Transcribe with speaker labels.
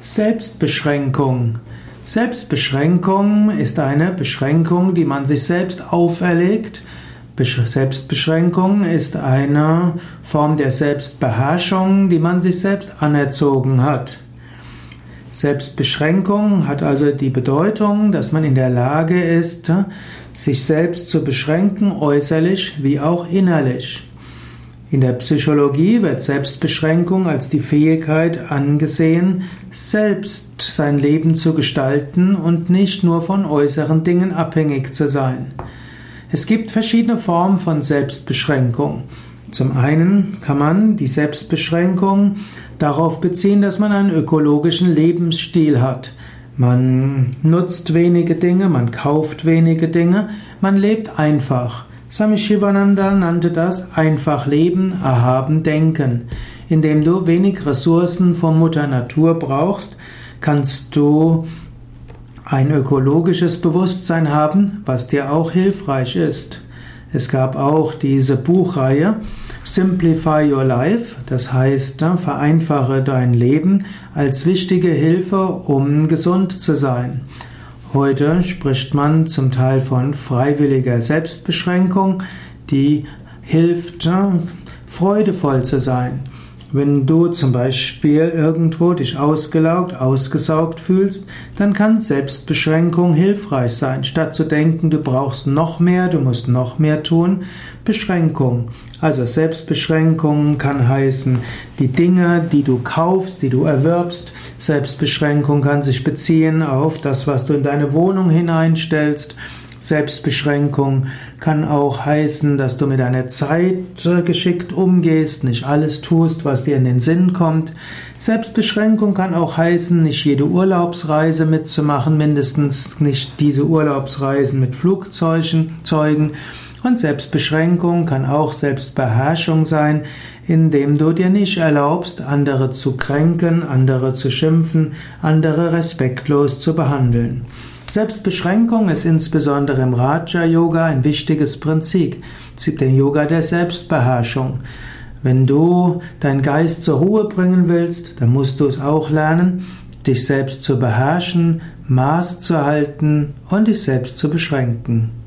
Speaker 1: Selbstbeschränkung. Selbstbeschränkung ist eine Beschränkung, die man sich selbst auferlegt. Selbstbeschränkung ist eine Form der Selbstbeherrschung, die man sich selbst anerzogen hat. Selbstbeschränkung hat also die Bedeutung, dass man in der Lage ist, sich selbst zu beschränken, äußerlich wie auch innerlich. In der Psychologie wird Selbstbeschränkung als die Fähigkeit angesehen, selbst sein Leben zu gestalten und nicht nur von äußeren Dingen abhängig zu sein. Es gibt verschiedene Formen von Selbstbeschränkung. Zum einen kann man die Selbstbeschränkung darauf beziehen, dass man einen ökologischen Lebensstil hat. Man nutzt wenige Dinge, man kauft wenige Dinge, man lebt einfach. Swami Shivananda nannte das einfach leben, erhaben denken. Indem du wenig Ressourcen von Mutter Natur brauchst, kannst du ein ökologisches Bewusstsein haben, was dir auch hilfreich ist. Es gab auch diese Buchreihe Simplify Your Life, das heißt, vereinfache dein Leben als wichtige Hilfe, um gesund zu sein. Heute spricht man zum Teil von freiwilliger Selbstbeschränkung, die hilft, freudevoll zu sein. Wenn du zum Beispiel irgendwo dich ausgelaugt, ausgesaugt fühlst, dann kann Selbstbeschränkung hilfreich sein. Statt zu denken, du brauchst noch mehr, du musst noch mehr tun, Beschränkung. Also Selbstbeschränkung kann heißen, die Dinge, die du kaufst, die du erwirbst. Selbstbeschränkung kann sich beziehen auf das, was du in deine Wohnung hineinstellst. Selbstbeschränkung kann auch heißen, dass du mit deiner Zeit geschickt umgehst, nicht alles tust, was dir in den Sinn kommt. Selbstbeschränkung kann auch heißen, nicht jede Urlaubsreise mitzumachen, mindestens nicht diese Urlaubsreisen mit Flugzeugen. Zeugen. Und Selbstbeschränkung kann auch Selbstbeherrschung sein, indem du dir nicht erlaubst, andere zu kränken, andere zu schimpfen, andere respektlos zu behandeln. Selbstbeschränkung ist insbesondere im Raja Yoga ein wichtiges Prinzip, den Yoga der Selbstbeherrschung. Wenn du deinen Geist zur Ruhe bringen willst, dann musst du es auch lernen, dich selbst zu beherrschen, Maß zu halten und dich selbst zu beschränken.